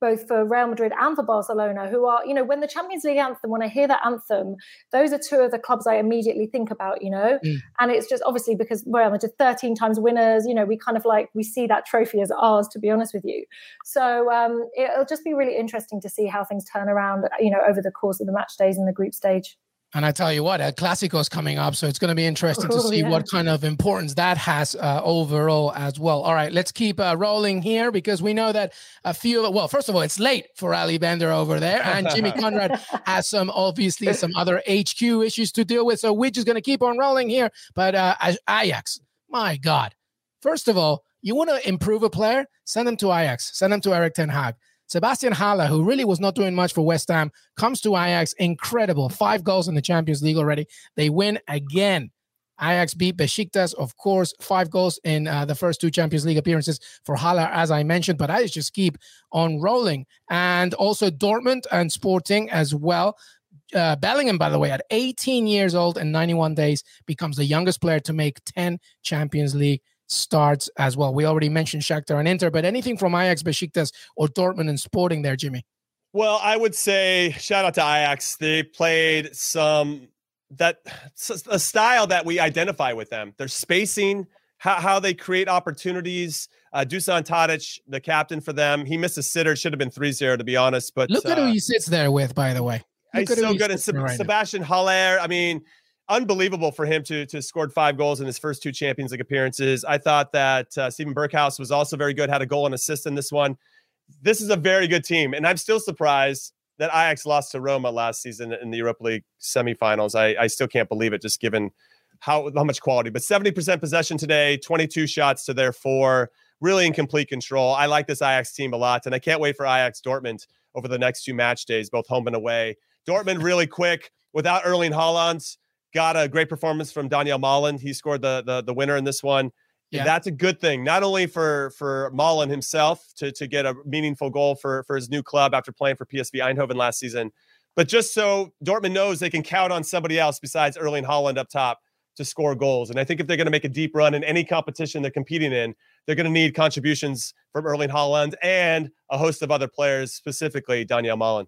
both for Real Madrid and for Barcelona, who are, you know, when the Champions League anthem, when I hear that anthem, those are two of the clubs I immediately think about, you know. Mm. And it's just obviously because Real Madrid 13 times winners, you know, we kind of like we see that trophy as ours, to be honest with you. So um, it'll just be really interesting to see how things turn around, you know, over the course of the match days in the group stage. And I tell you what, a Clasico is coming up, so it's going to be interesting to see yeah. what kind of importance that has uh, overall as well. All right, let's keep uh, rolling here because we know that a few. Of, Well, first of all, it's late for Ali Bender over there, and Jimmy [LAUGHS] Conrad has some obviously some other HQ issues to deal with. So we're just going to keep on rolling here. But uh, Ajax, my God, first of all, you want to improve a player, send them to Ajax, send them to Erik Ten Hag. Sebastian Haller, who really was not doing much for West Ham, comes to Ajax. Incredible. Five goals in the Champions League already. They win again. Ajax beat Besiktas, of course, five goals in uh, the first two Champions League appearances for Haller, as I mentioned. But I just keep on rolling. And also Dortmund and Sporting as well. Uh, Bellingham, by the way, at 18 years old and 91 days, becomes the youngest player to make 10 Champions League starts as well. We already mentioned Shakhtar and Inter, but anything from Ajax, Besiktas, or Dortmund and Sporting there, Jimmy? Well, I would say shout out to Ajax. They played some that a style that we identify with them. Their spacing, how, how they create opportunities. Uh, Dusan Tadic, the captain for them, he missed a sitter. Should have been 3-0 to be honest. But look at uh, who he sits there with, by the way. Look he's so good. And Sebastian Haller. I mean, unbelievable for him to to scored five goals in his first two Champions League appearances. I thought that uh, Steven Berghuis was also very good, had a goal and assist in this one. This is a very good team, and I'm still surprised that Ajax lost to Roma last season in the Europa League semifinals. I, I still can't believe it, just given how how much quality. But 70% possession today, 22 shots to their four, really in complete control. I like this Ajax team a lot, and I can't wait for Ajax Dortmund over the next two match days, both home and away. Dortmund really quick without Erling Haaland got a great performance from Donyell Malen. He scored the, the the winner in this one. Yeah. That's a good thing, not only for for Malen himself to to get a meaningful goal for for his new club after playing for PSV Eindhoven last season, but just so Dortmund knows they can count on somebody else besides Erling Haaland up top to score goals. And I think if they're going to make a deep run in any competition they're competing in, they're going to need contributions from Erling Haaland and a host of other players, specifically Donyell Malen.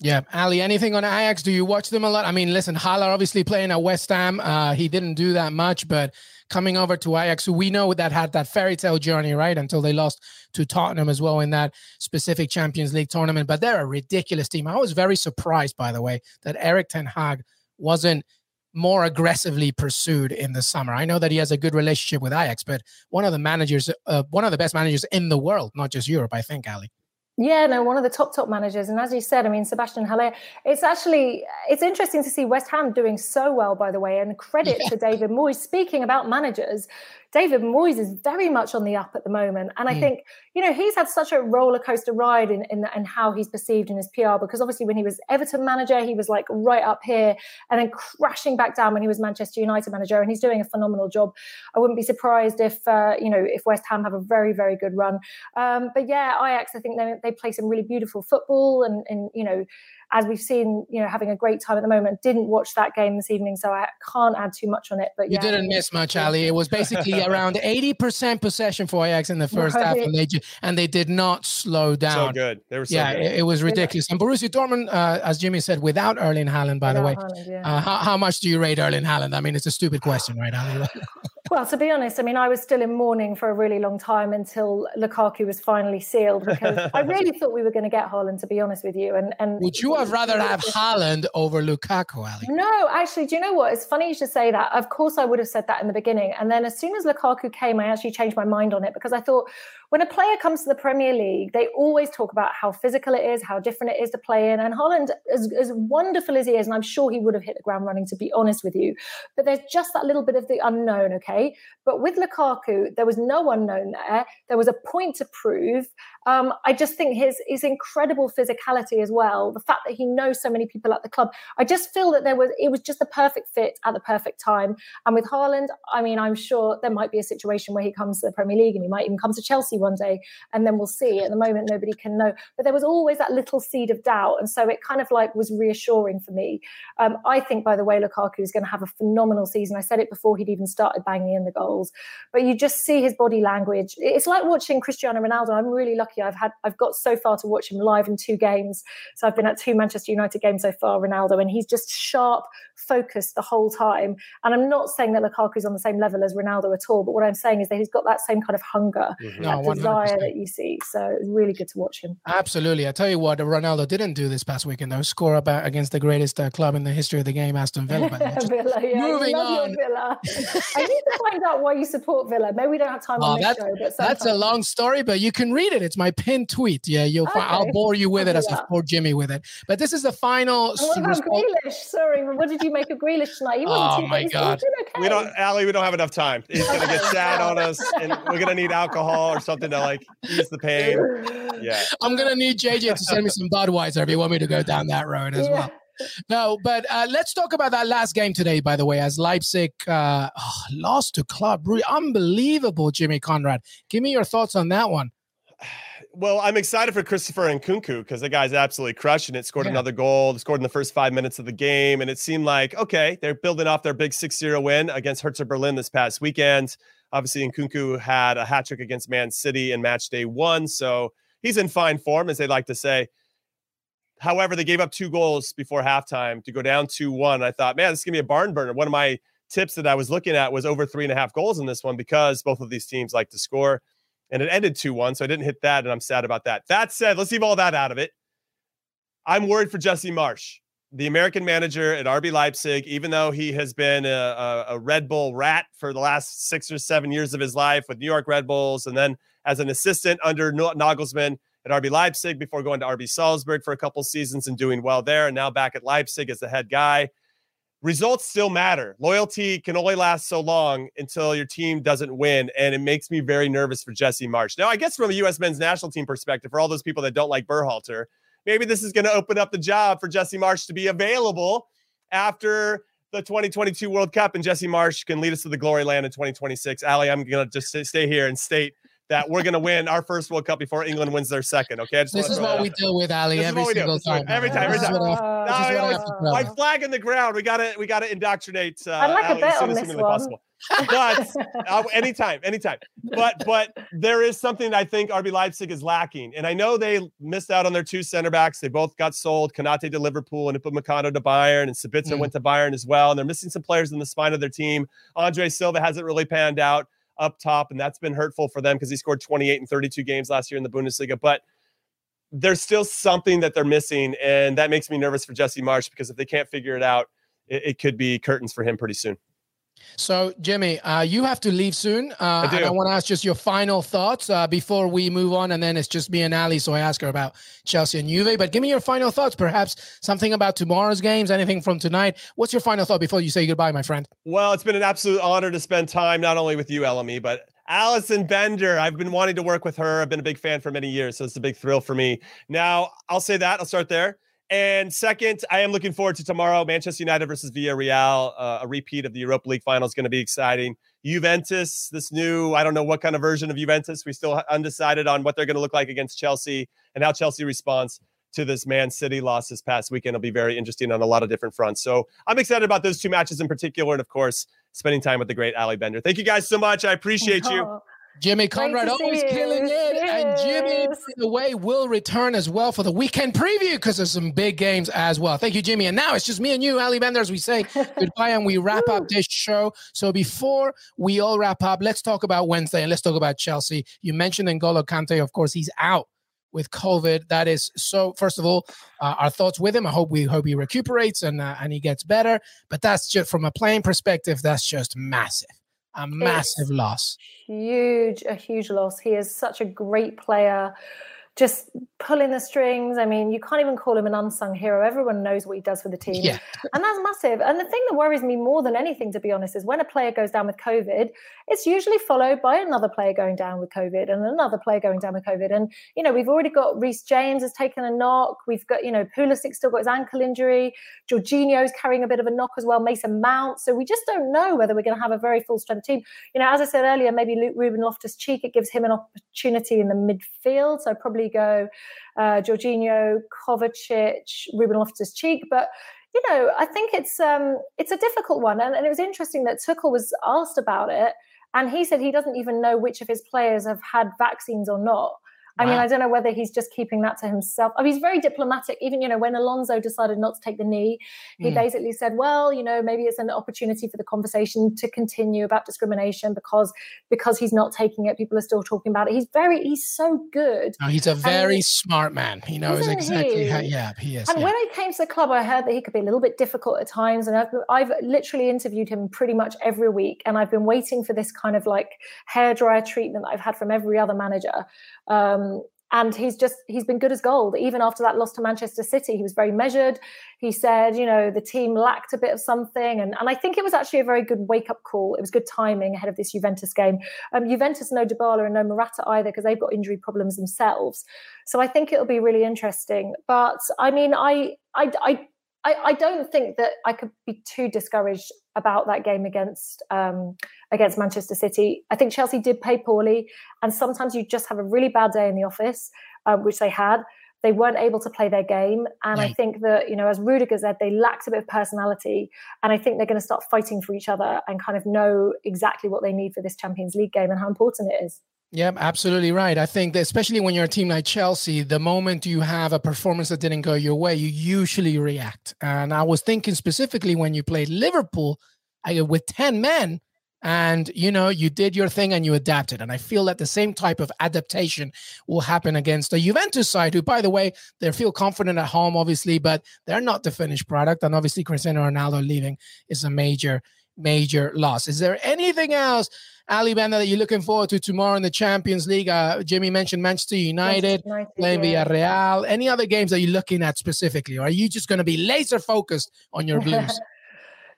Yeah, Ali, anything on Ajax? Do you watch them a lot? I mean, listen, Haller obviously playing at West Ham. Uh, he didn't do that much, but coming over to Ajax, who we know that had that fairy tale journey, right? Until they lost to Tottenham as well in that specific Champions League tournament. But they're a ridiculous team. I was very surprised, by the way, that Erik Ten Hag wasn't more aggressively pursued in the summer? I know that he has a good relationship with Ajax, but one of the managers, uh, one of the best managers in the world, not just Europe, I think, Ali. Yeah, no, one of the top top managers, and as you said, I mean Sebastian Haller. It's actually it's interesting to see West Ham doing so well, by the way, and credit yeah. to David Moyes. Speaking about managers, David Moyes is very much on the up at the moment. And I mm. think, you know, he's had such a roller coaster ride in, in, in how he's perceived in his PR because obviously when he was Everton manager, he was like right up here and then crashing back down when he was Manchester United manager. And he's doing a phenomenal job. I wouldn't be surprised if, uh, you know, if West Ham have a very, very good run. Um, but yeah, Ajax, I think they, they play some really beautiful football and, and you know, as we've seen, you know, having a great time at the moment. Didn't watch that game this evening, so I can't add too much on it. But you yeah, didn't miss much, Ali. It was basically [LAUGHS] around eighty percent possession for Ajax in the first right. half, and they and they did not slow down. So good. They were so yeah, it, it, was ridiculous. And Borussia Dortmund, uh, as Jimmy said, without Erling Haaland, by without the way. Haaland, yeah. uh, how, how much do you rate Erling Haaland? I mean, it's a stupid question, right, Ali? [LAUGHS] Well, to be honest, I mean, I was still in mourning for a really long time until Lukaku was finally sealed because I [LAUGHS] really thought we were going to get Haaland, to be honest with you. And and would you have rather have [LAUGHS] Haaland over Lukaku, Ali? No, actually, do you know what? It's funny you should say that. Of course, I would have said that in the beginning, and then as soon as Lukaku came, I actually changed my mind on it because I thought when a player comes to the Premier League, they always talk about how physical it is, how different it is to play in. And Haaland, as, as wonderful as he is, and I'm sure he would have hit the ground running, to be honest with you, but there's just that little bit of the unknown, okay? But with Lukaku, there was no unknown there. There was a point to prove. Um, I just think his his incredible physicality as well, the fact that he knows so many people at the club. I just feel that there was it was just the perfect fit at the perfect time. And with Haaland, I mean, I'm sure there might be a situation where he comes to the Premier League and he might even come to Chelsea one day and then we'll see. At the moment, nobody can know. But there was always that little seed of doubt. And so it kind of like was reassuring for me. Um, I think, by the way, Lukaku is going to have a phenomenal season. I said it before he'd even started banging in the goals. But you just see his body language. It's like watching Cristiano Ronaldo. I'm really lucky. I've had I've got so far to watch him live in two games. So I've been at two Manchester United games so far, Ronaldo, and he's just sharp, focused the whole time. And I'm not saying that Lukaku's on the same level as Ronaldo at all, but what I'm saying is that he's got that same kind of hunger. Mm-hmm. No, 100%. desire that you see. So it's really good to watch him. Absolutely. I tell you what, Ronaldo didn't do this past weekend, though. Score against the greatest uh, club in the history of the game, Aston Villa. [LAUGHS] Villa yeah. Moving on. Villa. [LAUGHS] I need to find out why you support Villa. Maybe we don't have time oh, on this show. But. That's a long story, but you can read it. It's my pinned tweet. Yeah, you'll okay. find, I'll bore you with it as I bore Jimmy with it. But this is the final. And what about response. Grealish? Sorry, what did you make of Grealish tonight? Oh, my God. Okay? We don't, Ali. we don't have enough time. He's going to get sad on us, and we're going to need alcohol or something to like [LAUGHS] ease the pain. Yeah, I'm gonna need JJ to send me some Budweiser if you want me to go down that road as well. [LAUGHS] No, but uh, let's talk about that last game today, by the way, as Leipzig uh, oh, lost to Club Brugge. Unbelievable, Jimmy Conrad. Give me your thoughts on that one. [SIGHS] Well, I'm excited for Christopher Nkunku because the guy's absolutely crushing it. Scored yeah. another goal, scored in the first five minutes of the game. And it seemed like, okay, they're building off their big 6 0 win against Hertha Berlin this past weekend. Obviously, Nkunku had a hat trick against Man City in match day one. So he's in fine form, as they like to say. However, they gave up two goals before halftime to go down 2 1. I thought, man, this is going to be a barn burner. One of my tips that I was looking at was over three and a half goals in this one because both of these teams like to score and it ended 2 1. So I didn't hit that, and I'm sad about that. That said, let's leave all that out of it. I'm worried for Jesse Marsch, the American manager at RB Leipzig, even though he has been a, a, a, Red Bull rat for the last six or seven years of his life with New York Red Bulls, and then as an assistant under Nagelsmann at RB Leipzig before going to RB Salzburg for a couple seasons and doing well there, and now back at Leipzig as the head guy results still matter. Loyalty can only last so long until your team doesn't win. And it makes me very nervous for Jesse Marsch. Now, I guess from a U.S. men's national team perspective, for all those people that don't like Berhalter, maybe this is going to open up the job for Jesse Marsch to be available after the 2022 World Cup. And Jesse Marsch can lead us to the glory land in 2026. Ali, I'm going to just stay here and state that we're going to win our first World Cup before England wins their second. Okay, this is what we deal with, Ali. This every single time. Every time. Every time. Uh, my flag in the ground. We got to we got to indoctrinate. Uh, I'd like Ali, a bet on this one. Possible. But [LAUGHS] uh, anytime, anytime. But but there is something I think RB Leipzig is lacking, and I know they missed out on their two center backs. They both got sold. Konate to Liverpool and Upamecano to Bayern, and Sabitzer mm. went to Bayern as well. And they're missing some players in the spine of their team. Andre Silva hasn't really panned out up top, and that's been hurtful for them because he scored 28 and 32 games last year in the Bundesliga. But there's still something that they're missing, and that makes me nervous for Jesse Marsch because if they can't figure it out, it, it could be curtains for him pretty soon. So, Jimmy, uh, you have to leave soon. Uh, I. I want to ask just your final thoughts uh, before we move on. And then it's just me and Ali. So I ask her about Chelsea and Juve. But give me your final thoughts, perhaps something about tomorrow's games, anything from tonight. What's your final thought before you say goodbye, my friend? Well, it's been an absolute honor to spend time not only with you, LME, but Alison Bender. I've been wanting to work with her. I've been a big fan for many years. So it's a big thrill for me. Now, I'll say that. I'll start there. And second, I am looking forward to tomorrow. Manchester United versus Villarreal, uh, a repeat of the Europa League final is going to be exciting. Juventus, this new, I don't know what kind of version of Juventus. We still undecided on what they're going to look like against Chelsea and how Chelsea responds to this Man City loss this past weekend. will be very interesting on a lot of different fronts. So I'm excited about those two matches in particular. And of course, spending time with the great Ali Bender. Thank you guys so much. I appreciate you. [LAUGHS] Jimmy Conrad always killing it. And Jimmy, by the way, will return as well for the weekend preview because there's some big games as well. Thank you, Jimmy. And now it's just me and you, Ali Bender, as we say [LAUGHS] goodbye and we wrap up this show. So before we all wrap up, let's talk about Wednesday and let's talk about Chelsea. You mentioned N'Golo Kante, of course, he's out with COVID. That is so. First of all, uh, our thoughts with him. I hope we hope he recuperates and uh, and he gets better. But that's just from a playing perspective. That's just massive a massive it's loss. Huge, a huge loss. He is such a great player just pulling the strings. I mean, you can't even call him an unsung hero. Everyone knows what he does for the team. Yeah. and that's massive. And the thing that worries me more than anything, to be honest, is when a player goes down with COVID, it's usually followed by another player going down with COVID and another player going down with COVID. And, you know, we've already got Reece James has taken a knock. We've got, you know, Pulisic still got his ankle injury. Jorginho's carrying a bit of a knock as well. Mason Mount. So we just don't know whether we're going to have a very full strength team. You know, as I said earlier, maybe Luke Ruben Loftus Cheek, it gives him an opportunity in the midfield. So I'd probably go uh, Jorginho, Kovacic, Ruben Loftus-Cheek, but you know, I think it's um, it's a difficult one, and, and it was interesting that Tuchel was asked about it, and he said he doesn't even know which of his players have had vaccines or not. I wow. mean, I don't know whether he's just keeping that to himself. I mean, he's very diplomatic. Even, you know, when Alonso decided not to take the knee, he mm. basically said, well, you know, maybe it's an opportunity for the conversation to continue about discrimination because because he's not taking it, people are still talking about it. He's very, he's so good. Oh, he's a very smart man. He knows exactly he? how, yeah, he is. And yeah. when I came to the club, I heard that he could be a little bit difficult at times. And I've, I've literally interviewed him pretty much every week. And I've been waiting for this kind of like hairdryer treatment that I've had from every other manager. Um, and he's just he's been good as gold. Even after that loss to manchester city he was very measured. He said you know the team lacked a bit of something. And, and i think it was actually a very good wake-up call. It was good timing ahead of this juventus game. Um, juventus no dybala and no morata either because they've got injury problems themselves. So i think it'll be really interesting. But i mean i, I I, I, don't think that I could be too discouraged about that game against um, against Manchester City. I think Chelsea did play poorly, and sometimes you just have a really bad day in the office, um, which they had. They weren't able to play their game, and I think that you know, as Rudiger said, they lacked a bit of personality, and I think they're going to start fighting for each other and kind of know exactly what they need for this Champions League game and how important it is. Yeah, absolutely right. I think that especially when you're a team like Chelsea, the moment you have a performance that didn't go your way, you usually react. And I was thinking specifically when you played Liverpool uh, with 10 men and you know you did your thing and you adapted and i feel that the same type of adaptation will happen against the juventus side who by the way they feel confident at home obviously but they're not the finished product and obviously cristiano ronaldo leaving is a major major loss is there anything else Ali Bender that you're looking forward to tomorrow in the Champions League? Uh, Jimmy mentioned Manchester United, United playing. Villarreal. Any other games that you're looking at specifically? Or are you just going to be laser focused on your [LAUGHS] Blues?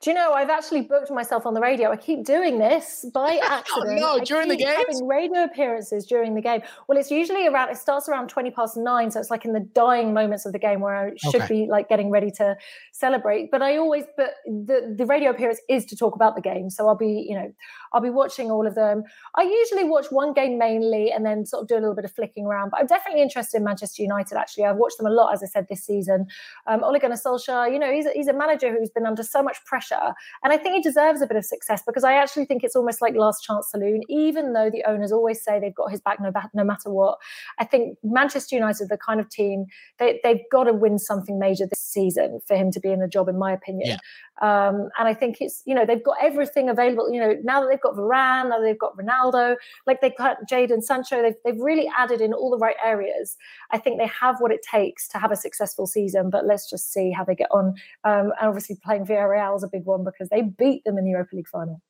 Do you know I've actually booked myself on the radio? I keep doing this by [LAUGHS] oh, accident. oh, no, during the game, having radio appearances during the game. Well, it's usually around. It starts around twenty past nine, so it's like in the dying moments of the game where I should okay. be like getting ready to celebrate. But I always, but the the radio appearance is to talk about the game, so I'll be, you know, I'll be watching all of them. I usually watch one game mainly, and then sort of do a little bit of flicking around. But I'm definitely interested in Manchester United. Actually, I've watched them a lot, as I said this season. Um, Ole Gunnar Solskjaer, you know, he's a, he's a manager who's been under so much pressure. And I think he deserves a bit of success because I actually think it's almost like last chance saloon, even though the owners always say they've got his back no, no matter what. I think Manchester United, the kind of team, they, they've got to win something major this season for him to be in the job, in my opinion. Yeah. Um, and I think it's, you know, they've got everything available. You know, now that they've got Varane, now they've got Ronaldo, like they've got Jadon Sancho, they've, they've really added in all the right areas. I think they have what it takes to have a successful season, but let's just see how they get on. Um, and obviously playing Villarreal is a big one because they beat them in the Europa League final.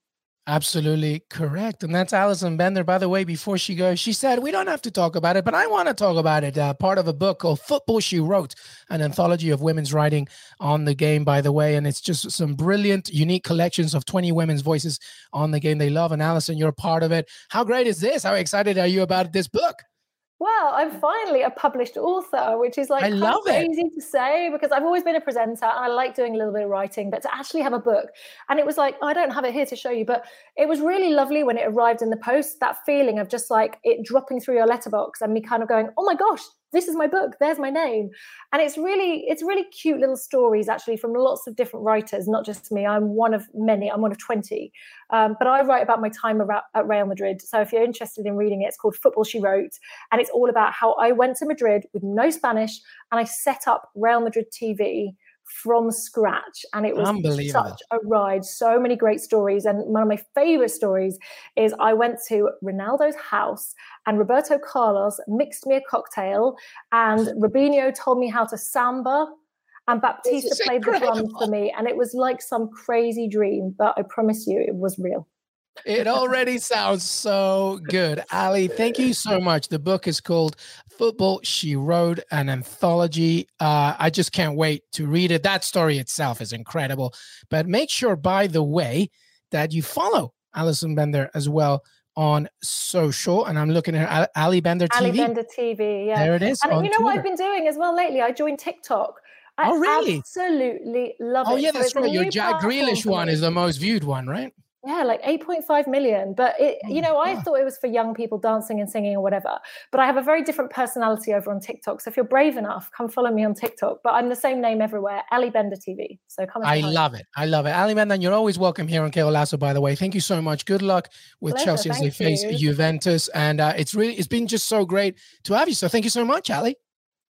Absolutely correct. And that's Alison Bender. By the way, before she goes, she said, We don't have to talk about it, but I want to talk about it. Uh, part of a book called Football She Wrote, an anthology of women's writing on the game, by the way. And it's just some brilliant, unique collections of 20 women's voices on the game they love. And Alison, you're part of it. How great is this? How excited are you about this book? Well, I'm finally a published author, which is like I love crazy it. to say because I've always been a presenter and I like doing a little bit of writing, but to actually have a book. And it was like, I don't have it here to show you, but it was really lovely when it arrived in the post, that feeling of just like it dropping through your letterbox and me kind of going, oh my gosh, this is my book there's my name. And it's really it's really cute little stories actually from lots of different writers not just me. I'm one of many i'm one of 20 um, but i write about my time at real madrid. So if you're interested in reading it it's called football she wrote. And it's all about how i went to madrid with no spanish and i set up real madrid tv from scratch and it was such a ride. So many great stories and one of my favorite stories is i went to ronaldo's house and roberto carlos mixed me a cocktail and [LAUGHS] robinho told me how to samba and baptista played incredible. the drums for me and it was like some crazy dream but i promise you it was real it already sounds so good. Ali, thank you so much. The book is called Football She Wrote, an anthology. Uh, I just can't wait to read it. That story itself is incredible. But make sure, by the way, that you follow Alison Bender as well on social. And I'm looking at Ali Bender TV. Ali Bender TV, yeah. There it is. And you know Twitter. what I've been doing as well lately? I joined TikTok. I oh, really? absolutely love oh, it. Oh, yeah, that's so right. Your Jack Grealish one is the most viewed one, right? Yeah, like 8.5 million. But it, you know, I thought it was for young people dancing and singing or whatever. But I have a very different personality over on TikTok. So if you're brave enough, come follow me on TikTok. But I'm the same name everywhere, Ali Bender TV. So come. I love it. I love it, Ali Bender. And you're always welcome here on Golazo. By the way, thank you so much. Good luck with Pleasure. Chelsea as they face Juventus. And uh, it's really, it's been just so great to have you. So thank you so much, Ali.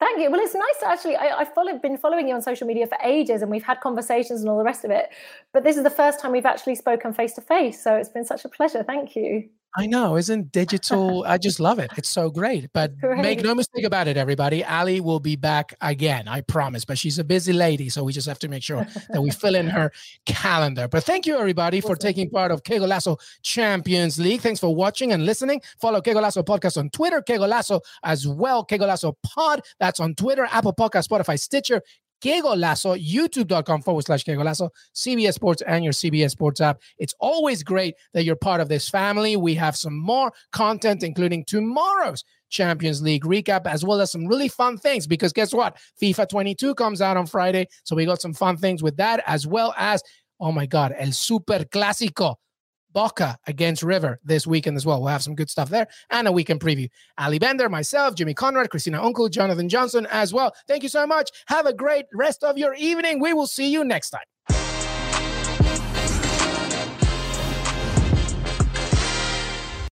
Thank you. Well, it's nice to actually. I, have been following you on social media for ages, and we've had conversations and all the rest of it. But this is the first time we've actually spoken face to face, so it's been such a pleasure. Thank you. I know, isn't digital? I just love it. It's so great. But great. make no mistake about it, everybody. Ali will be back again, I promise. But she's a busy lady, so we just have to make sure that we fill in her calendar. But thank you, everybody, for taking part of Qué Golazo Champions League. Thanks for watching and listening. Follow Qué Golazo Podcast on Twitter, Qué Golazo as well. Qué Golazo Pod. That's on Twitter, Apple Podcast, Spotify, Stitcher, Qué Golazo, youtube.com forward slash Qué Golazo, CBS Sports, and your CBS Sports app. It's always great that you're part of this family. We have some more content, including tomorrow's Champions League recap, as well as some really fun things. Because guess what? FIFA 22 comes out on Friday. So we got some fun things with that, as well as, oh my God, El Super Clásico Boca against River this weekend as well. We'll have some good stuff there and a weekend preview. Ali Bender, myself, Jimmy Conrad, Christina Unkle, Jonathan Johnson as well. Thank you so much. Have a great rest of your evening. We will see you next time.